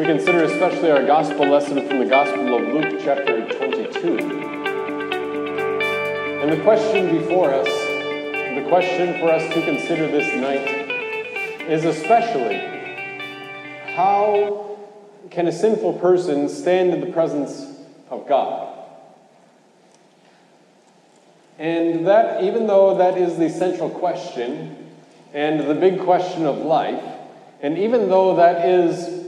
We consider especially our gospel lesson from the Gospel of Luke, chapter 22. And the question before us, the question for us to consider this night, is especially how can a sinful person stand in the presence of God? And that, even though that is the central question and the big question of life, and even though that is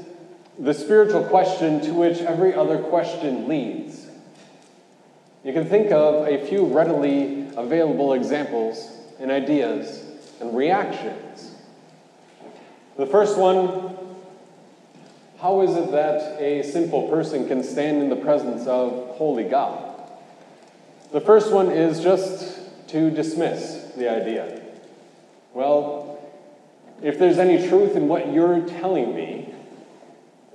the spiritual question to which every other question leads, you can think of a few readily available examples and ideas and reactions. The first one how is it that a sinful person can stand in the presence of holy God? The first one is just to dismiss the idea. Well, if there's any truth in what you're telling me,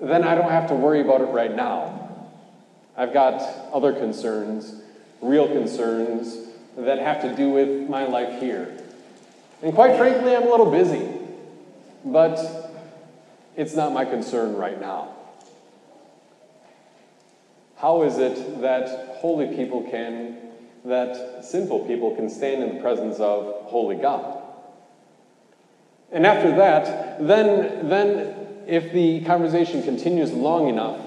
then I don't have to worry about it right now. I've got other concerns, real concerns, that have to do with my life here. And quite frankly, I'm a little busy, but it's not my concern right now. How is it that holy people can, that sinful people can stand in the presence of holy God? And after that, then, then if the conversation continues long enough,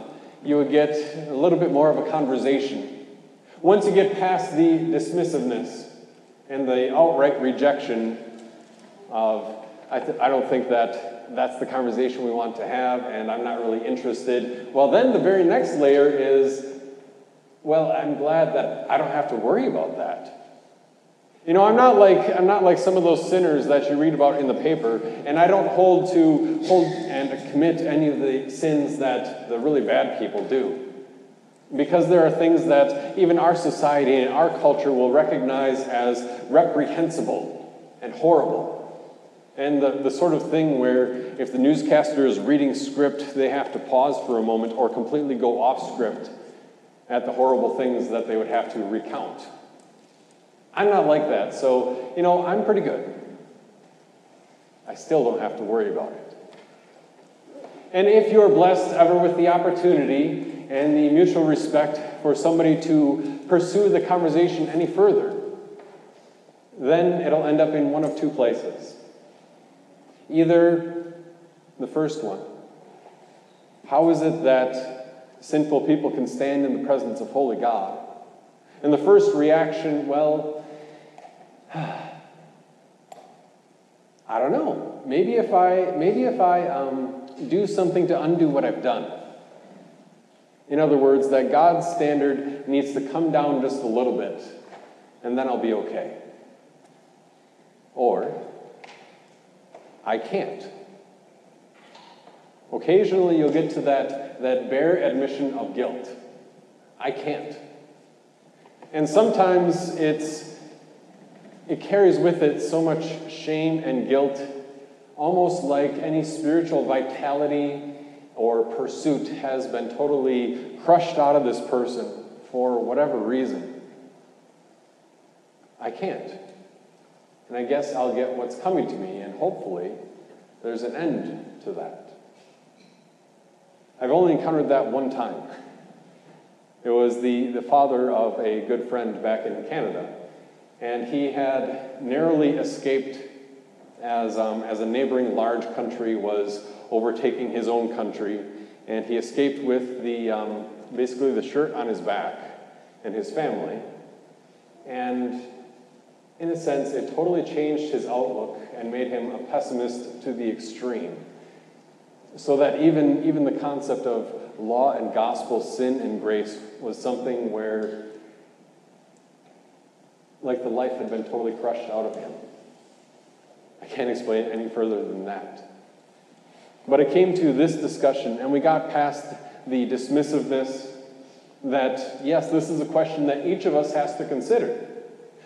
you would get a little bit more of a conversation. Once you get past the dismissiveness and the outright rejection of, I, th- I don't think that that's the conversation we want to have, and I'm not really interested. Well, then the very next layer is, well, I'm glad that I don't have to worry about that. You know, I'm not like I'm not like some of those sinners that you read about in the paper, and I don't hold to hold and commit any of the sins that the really bad people do. Because there are things that even our society and our culture will recognize as reprehensible and horrible. And the, the sort of thing where if the newscaster is reading script, they have to pause for a moment or completely go off script at the horrible things that they would have to recount. I'm not like that, so, you know, I'm pretty good. I still don't have to worry about it. And if you're blessed ever with the opportunity and the mutual respect for somebody to pursue the conversation any further, then it'll end up in one of two places. Either the first one how is it that sinful people can stand in the presence of holy God? And the first reaction, well, I don't know. Maybe if I, maybe if I um, do something to undo what I've done. In other words, that God's standard needs to come down just a little bit, and then I'll be okay. Or, I can't. Occasionally, you'll get to that, that bare admission of guilt. I can't. And sometimes it's, it carries with it so much shame and guilt, almost like any spiritual vitality or pursuit has been totally crushed out of this person for whatever reason. I can't. And I guess I'll get what's coming to me, and hopefully there's an end to that. I've only encountered that one time. It was the, the father of a good friend back in Canada. And he had narrowly escaped as, um, as a neighboring large country was overtaking his own country. And he escaped with the, um, basically the shirt on his back and his family. And in a sense, it totally changed his outlook and made him a pessimist to the extreme. So that even, even the concept of law and gospel, sin and grace, was something where, like the life had been totally crushed out of him. I can't explain it any further than that. But it came to this discussion, and we got past the dismissiveness that, yes, this is a question that each of us has to consider.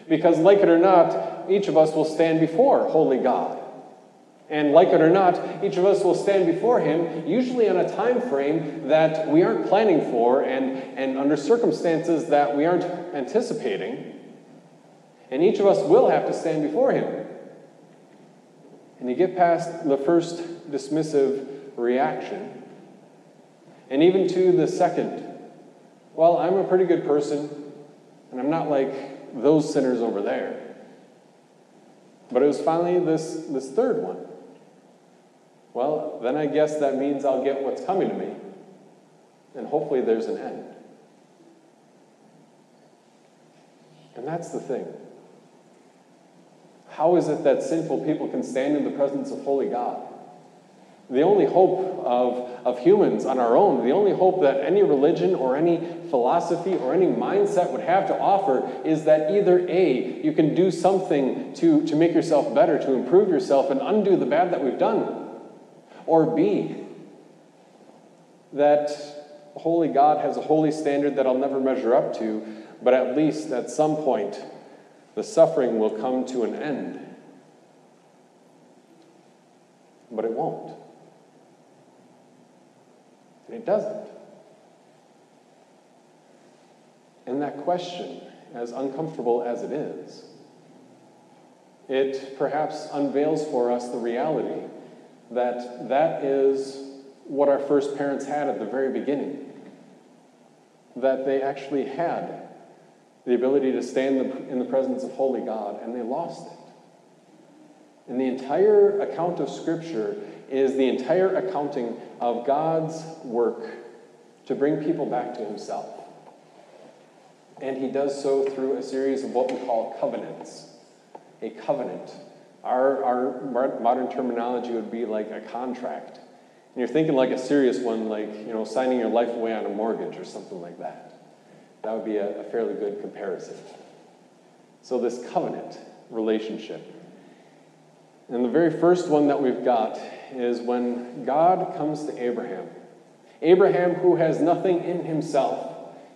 Because, like it or not, each of us will stand before Holy God. And like it or not, each of us will stand before him, usually on a time frame that we aren't planning for and, and under circumstances that we aren't anticipating. And each of us will have to stand before him. And you get past the first dismissive reaction, And even to the second, well, I'm a pretty good person, and I'm not like those sinners over there. But it was finally this, this third one. Well, then I guess that means I'll get what's coming to me, and hopefully there's an end. And that's the thing. How is it that sinful people can stand in the presence of holy God? The only hope of, of humans on our own, the only hope that any religion or any philosophy or any mindset would have to offer is that either A, you can do something to, to make yourself better, to improve yourself and undo the bad that we've done, or B, that holy God has a holy standard that I'll never measure up to, but at least at some point the suffering will come to an end. But it won't. And it doesn't. And that question, as uncomfortable as it is, it perhaps unveils for us the reality that that is what our first parents had at the very beginning. That they actually had the ability to stand in the presence of holy God, and they lost it. And the entire account of Scripture is the entire accounting of God's work to bring people back to Himself. And He does so through a series of what we call covenants. A covenant. Our, our modern terminology would be like a contract. And you're thinking like a serious one, like, you know, signing your life away on a mortgage or something like that. That would be a, a fairly good comparison. So, this covenant relationship. And the very first one that we've got is when God comes to Abraham. Abraham, who has nothing in himself,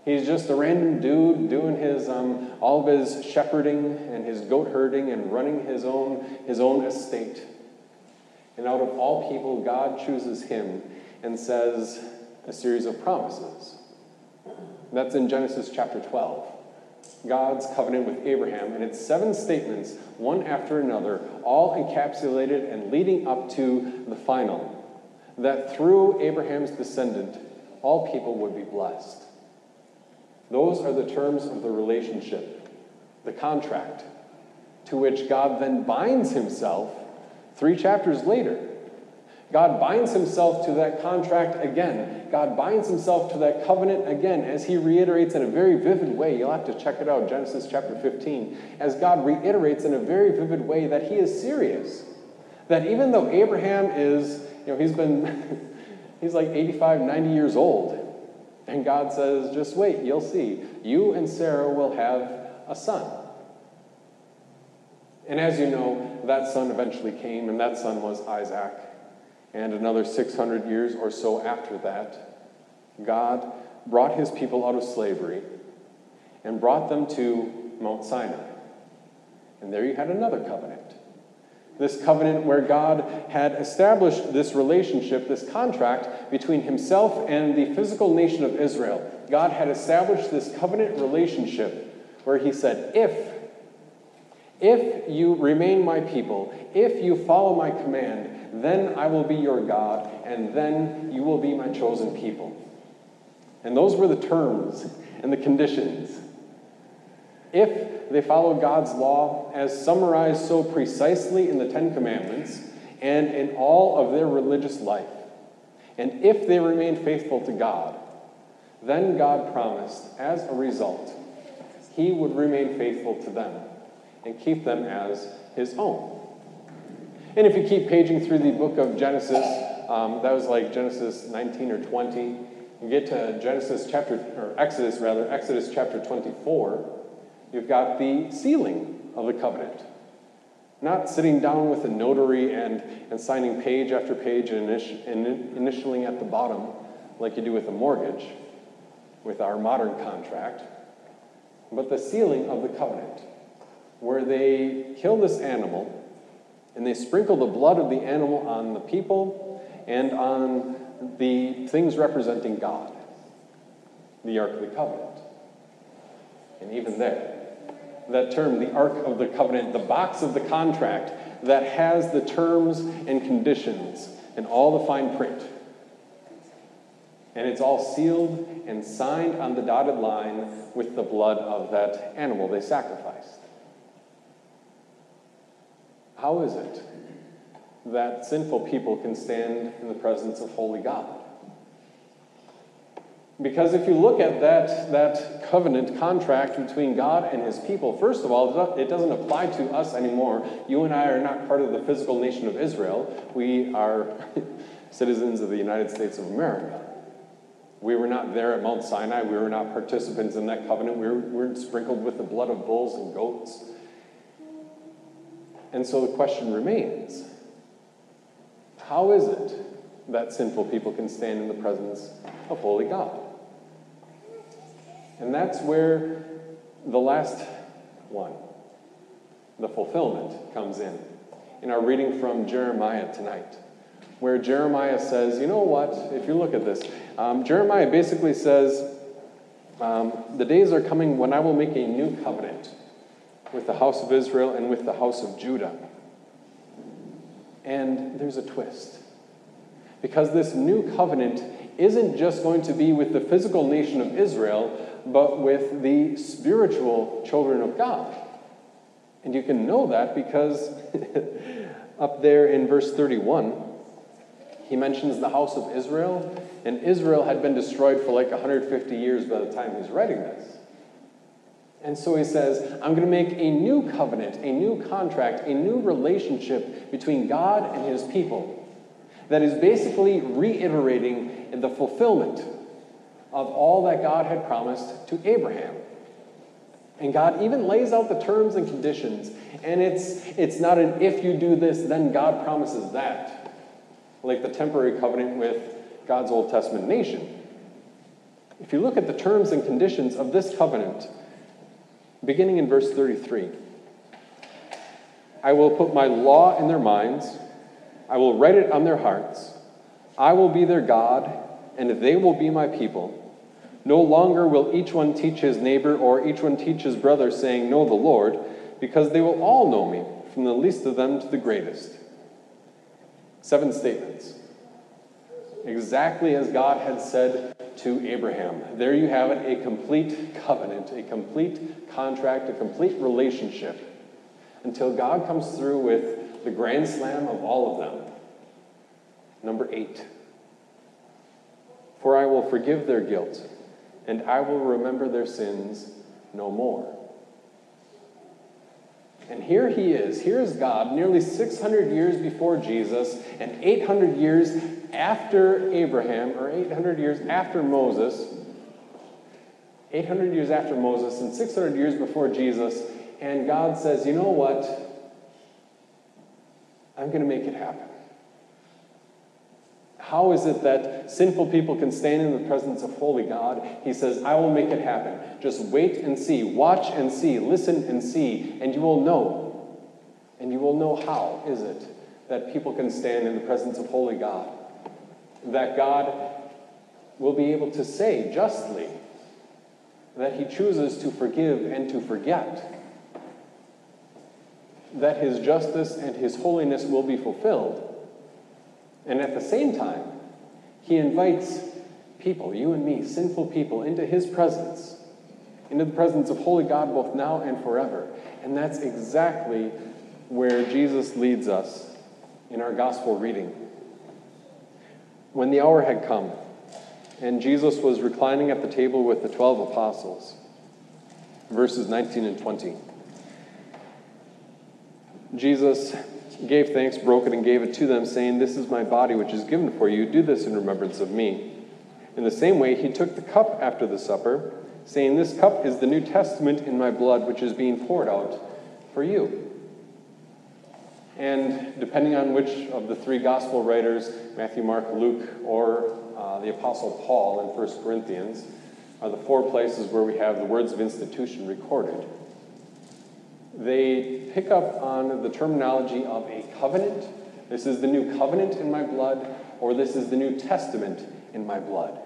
He's just a random dude doing his um, all of his shepherding and his goat herding and running his own his own estate. And out of all people, God chooses him and says a series of promises. That's in Genesis chapter 12. God's covenant with Abraham, and it's seven statements, one after another, all encapsulated and leading up to the final that through Abraham's descendant, all people would be blessed. Those are the terms of the relationship, the contract, to which God then binds himself three chapters later God binds himself to that contract again. God binds himself to that covenant again as he reiterates in a very vivid way. You'll have to check it out, Genesis chapter 15. As God reiterates in a very vivid way that he is serious. That even though Abraham is, you know, he's been, he's like 85, 90 years old. And God says, just wait, you'll see. You and Sarah will have a son. And as you know, that son eventually came, and that son was Isaac. And another 600 years or so after that, God brought his people out of slavery and brought them to Mount Sinai. And there you had another covenant. This covenant where God had established this relationship, this contract between himself and the physical nation of Israel. God had established this covenant relationship where he said, If if you remain my people, if you follow my command, then I will be your God, and then you will be my chosen people. And those were the terms and the conditions. If they follow God's law as summarized so precisely in the Ten Commandments and in all of their religious life, and if they remain faithful to God, then God promised, as a result, He would remain faithful to them and keep them as His own. And if you keep paging through the book of Genesis, um, that was like Genesis 19 or 20. You get to Genesis chapter, or Exodus rather, Exodus chapter 24. You've got the sealing of the covenant. Not sitting down with a notary and, and signing page after page and, init- and initialing at the bottom like you do with a mortgage, with our modern contract, but the sealing of the covenant, where they kill this animal and they sprinkle the blood of the animal on the people and on the things representing God, the Ark of the Covenant. And even there, that term, the Ark of the Covenant, the box of the contract that has the terms and conditions and all the fine print. And it's all sealed and signed on the dotted line with the blood of that animal they sacrificed. How is it that sinful people can stand in the presence of holy God? Because if you look at that, that covenant contract between God and his people, first of all, it doesn't apply to us anymore. You and I are not part of the physical nation of Israel. We are citizens of the United States of America. We were not there at Mount Sinai. We were not participants in that covenant. We were, we were sprinkled with the blood of bulls and goats. And so the question remains how is it that sinful people can stand in the presence of holy God? And that's where the last one, the fulfillment, comes in. In our reading from Jeremiah tonight, where Jeremiah says, you know what, if you look at this, um, Jeremiah basically says, um, the days are coming when I will make a new covenant with the house of Israel and with the house of Judah. And there's a twist. Because this new covenant isn't just going to be with the physical nation of Israel, but with the spiritual children of God. And you can know that because up there in verse 31, he mentions the house of Israel, and Israel had been destroyed for like 150 years by the time he's writing this. And so he says, I'm going to make a new covenant, a new contract, a new relationship between God and his people that is basically reiterating the fulfillment of all that God had promised to Abraham. And God even lays out the terms and conditions. And it's, it's not an if you do this, then God promises that, like the temporary covenant with God's Old Testament nation. If you look at the terms and conditions of this covenant, beginning in verse 33, I will put my law in their minds, I will write it on their hearts, I will be their God, and they will be my people. No longer will each one teach his neighbor or each one teach his brother, saying, Know the Lord, because they will all know me, from the least of them to the greatest. Seven statements. Exactly as God had said to Abraham. There you have it a complete covenant, a complete contract, a complete relationship until God comes through with the grand slam of all of them. Number eight. For I will forgive their guilt and I will remember their sins no more. And here he is. Here's God, nearly 600 years before Jesus, and 800 years after Abraham, or 800 years after Moses. 800 years after Moses, and 600 years before Jesus. And God says, You know what? I'm going to make it happen. How is it that sinful people can stand in the presence of holy God? He says, I will make it happen. Just wait and see, watch and see, listen and see, and you will know. And you will know how is it that people can stand in the presence of holy God. That God will be able to say justly that he chooses to forgive and to forget. That his justice and his holiness will be fulfilled and at the same time, he invites people, you and me, sinful people, into his presence, into the presence of holy God both now and forever. And that's exactly where Jesus leads us in our gospel reading. When the hour had come, and Jesus was reclining at the table with the twelve apostles, verses 19 and 20. Jesus gave thanks, broke it, and gave it to them, saying, This is my body, which is given for you. Do this in remembrance of me. In the same way, he took the cup after the supper, saying, This cup is the New Testament in my blood, which is being poured out for you. And depending on which of the three gospel writers, Matthew, Mark, Luke, or uh, the Apostle Paul in 1 Corinthians, are the four places where we have the words of institution recorded they pick up on the terminology of a covenant. This is the new covenant in my blood, or this is the New Testament in my blood.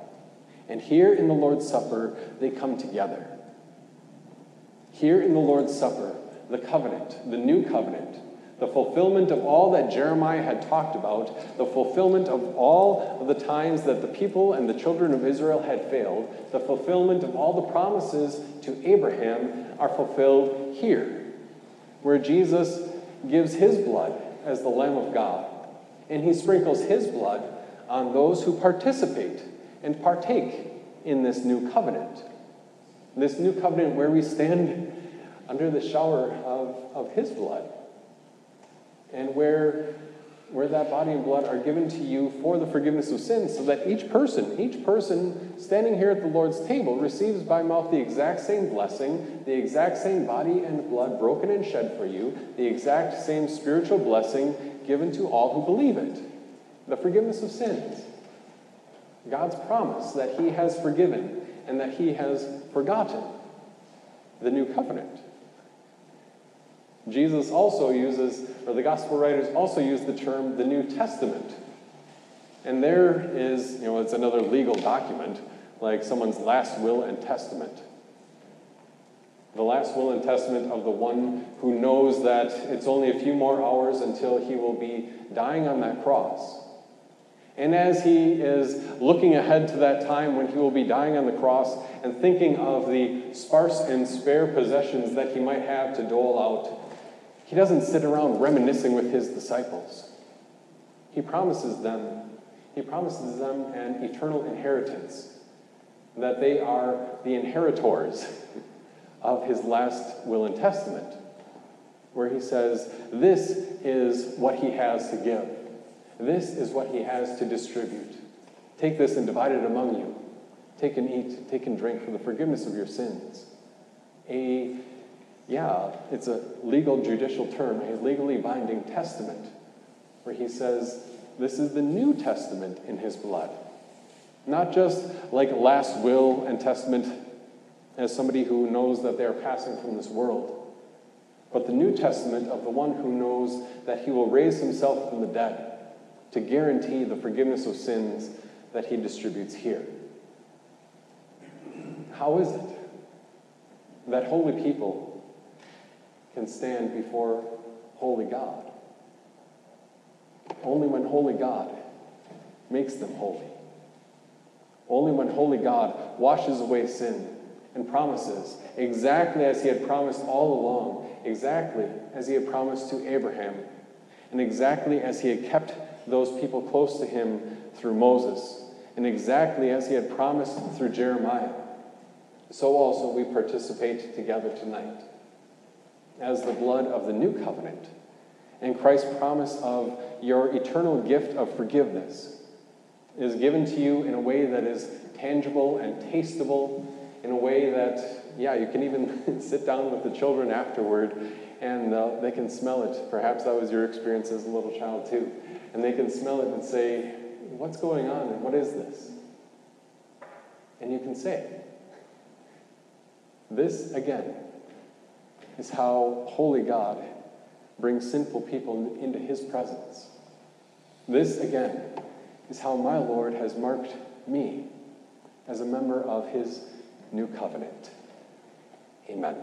And here in the Lord's Supper, they come together. Here in the Lord's Supper, the covenant, the new covenant, the fulfillment of all that Jeremiah had talked about, the fulfillment of all of the times that the people and the children of Israel had failed, the fulfillment of all the promises to Abraham are fulfilled here, where Jesus gives his blood as the Lamb of God, and he sprinkles his blood on those who participate and partake in this new covenant. This new covenant where we stand under the shower of, of his blood and where, where that body and blood are given to you for the forgiveness of sins, so that each person, each person standing here at the Lord's table receives by mouth the exact same blessing, the exact same body and blood broken and shed for you, the exact same spiritual blessing given to all who believe it the forgiveness of sins. God's promise that He has forgiven and that He has forgotten the new covenant. Jesus also uses, or the gospel writers also use the term the New Testament. And there is, you know, it's another legal document, like someone's last will and testament. The last will and testament of the one who knows that it's only a few more hours until he will be dying on that cross. And as he is looking ahead to that time when he will be dying on the cross and thinking of the sparse and spare possessions that he might have to dole out, he doesn't sit around reminiscing with his disciples. He promises them, he promises them an eternal inheritance, that they are the inheritors of his last will and testament, where he says, This is what he has to give. This is what he has to distribute. Take this and divide it among you. Take and eat, take and drink for the forgiveness of your sins. A yeah, it's a legal judicial term, a legally binding testament, where he says, This is the New Testament in his blood. Not just like last will and testament as somebody who knows that they're passing from this world, but the New Testament of the one who knows that he will raise himself from the dead to guarantee the forgiveness of sins that he distributes here. How is it that holy people can stand before holy God. Only when holy God makes them holy. Only when holy God washes away sin and promises, exactly as he had promised all along, exactly as he had promised to Abraham, and exactly as he had kept those people close to him through Moses, and exactly as he had promised through Jeremiah, so also we participate together tonight as the blood of the new covenant and Christ's promise of your eternal gift of forgiveness is given to you in a way that is tangible and tasteable, in a way that, yeah, you can even sit down with the children afterward and uh, they can smell it. Perhaps that was your experience as a little child too. And they can smell it and say, What's going on and what is this? And you can say, This again is how holy God brings sinful people into his presence. This, again, is how my Lord has marked me as a member of his new covenant. Amen.